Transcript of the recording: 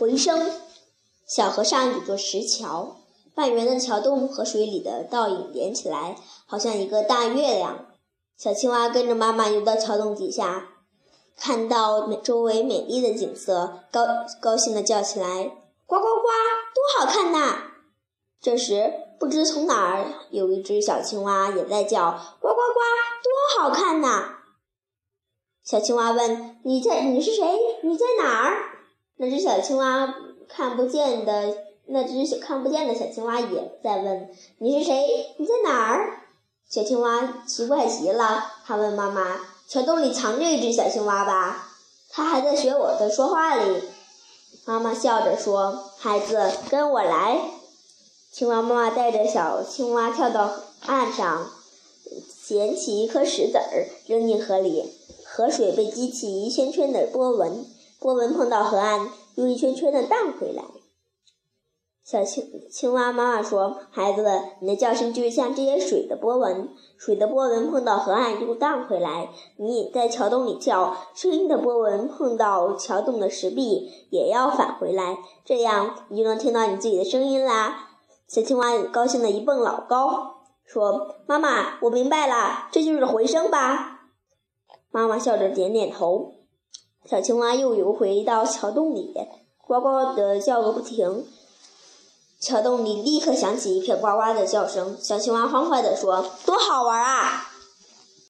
回声。小河上有座石桥，半圆的桥洞和水里的倒影连起来，好像一个大月亮。小青蛙跟着妈妈游到桥洞底下，看到周围美丽的景色，高高兴地叫起来：“呱呱呱，多好看呐！”这时，不知从哪儿有一只小青蛙也在叫：“呱呱呱，多好看呐！”小青蛙问：“你在？你是谁？你在哪儿？”那只小青蛙。看不见的那只小看不见的小青蛙也在问：“你是谁？你在哪儿？”小青蛙奇怪极了，它问妈妈：“桥洞里藏着一只小青蛙吧？它还在学我的说话哩。”妈妈笑着说：“孩子，跟我来。”青蛙妈妈带着小青蛙跳到岸上，捡起一颗石子儿扔进河里，河水被激起一圈圈的波纹，波纹碰到河岸。又一圈圈的荡回来。小青青蛙妈妈说：“孩子，你的叫声就像这些水的波纹，水的波纹碰到河岸又荡回来。你在桥洞里叫，声音的波纹碰到桥洞的石壁也要返回来，这样你就能听到你自己的声音啦。”小青蛙高兴的一蹦老高，说：“妈妈，我明白了，这就是回声吧？”妈妈笑着点点头。小青蛙又游回到桥洞里，呱呱的叫个不停。桥洞里立刻响起一片呱呱的叫声。小青蛙欢快地说：“多好玩啊！”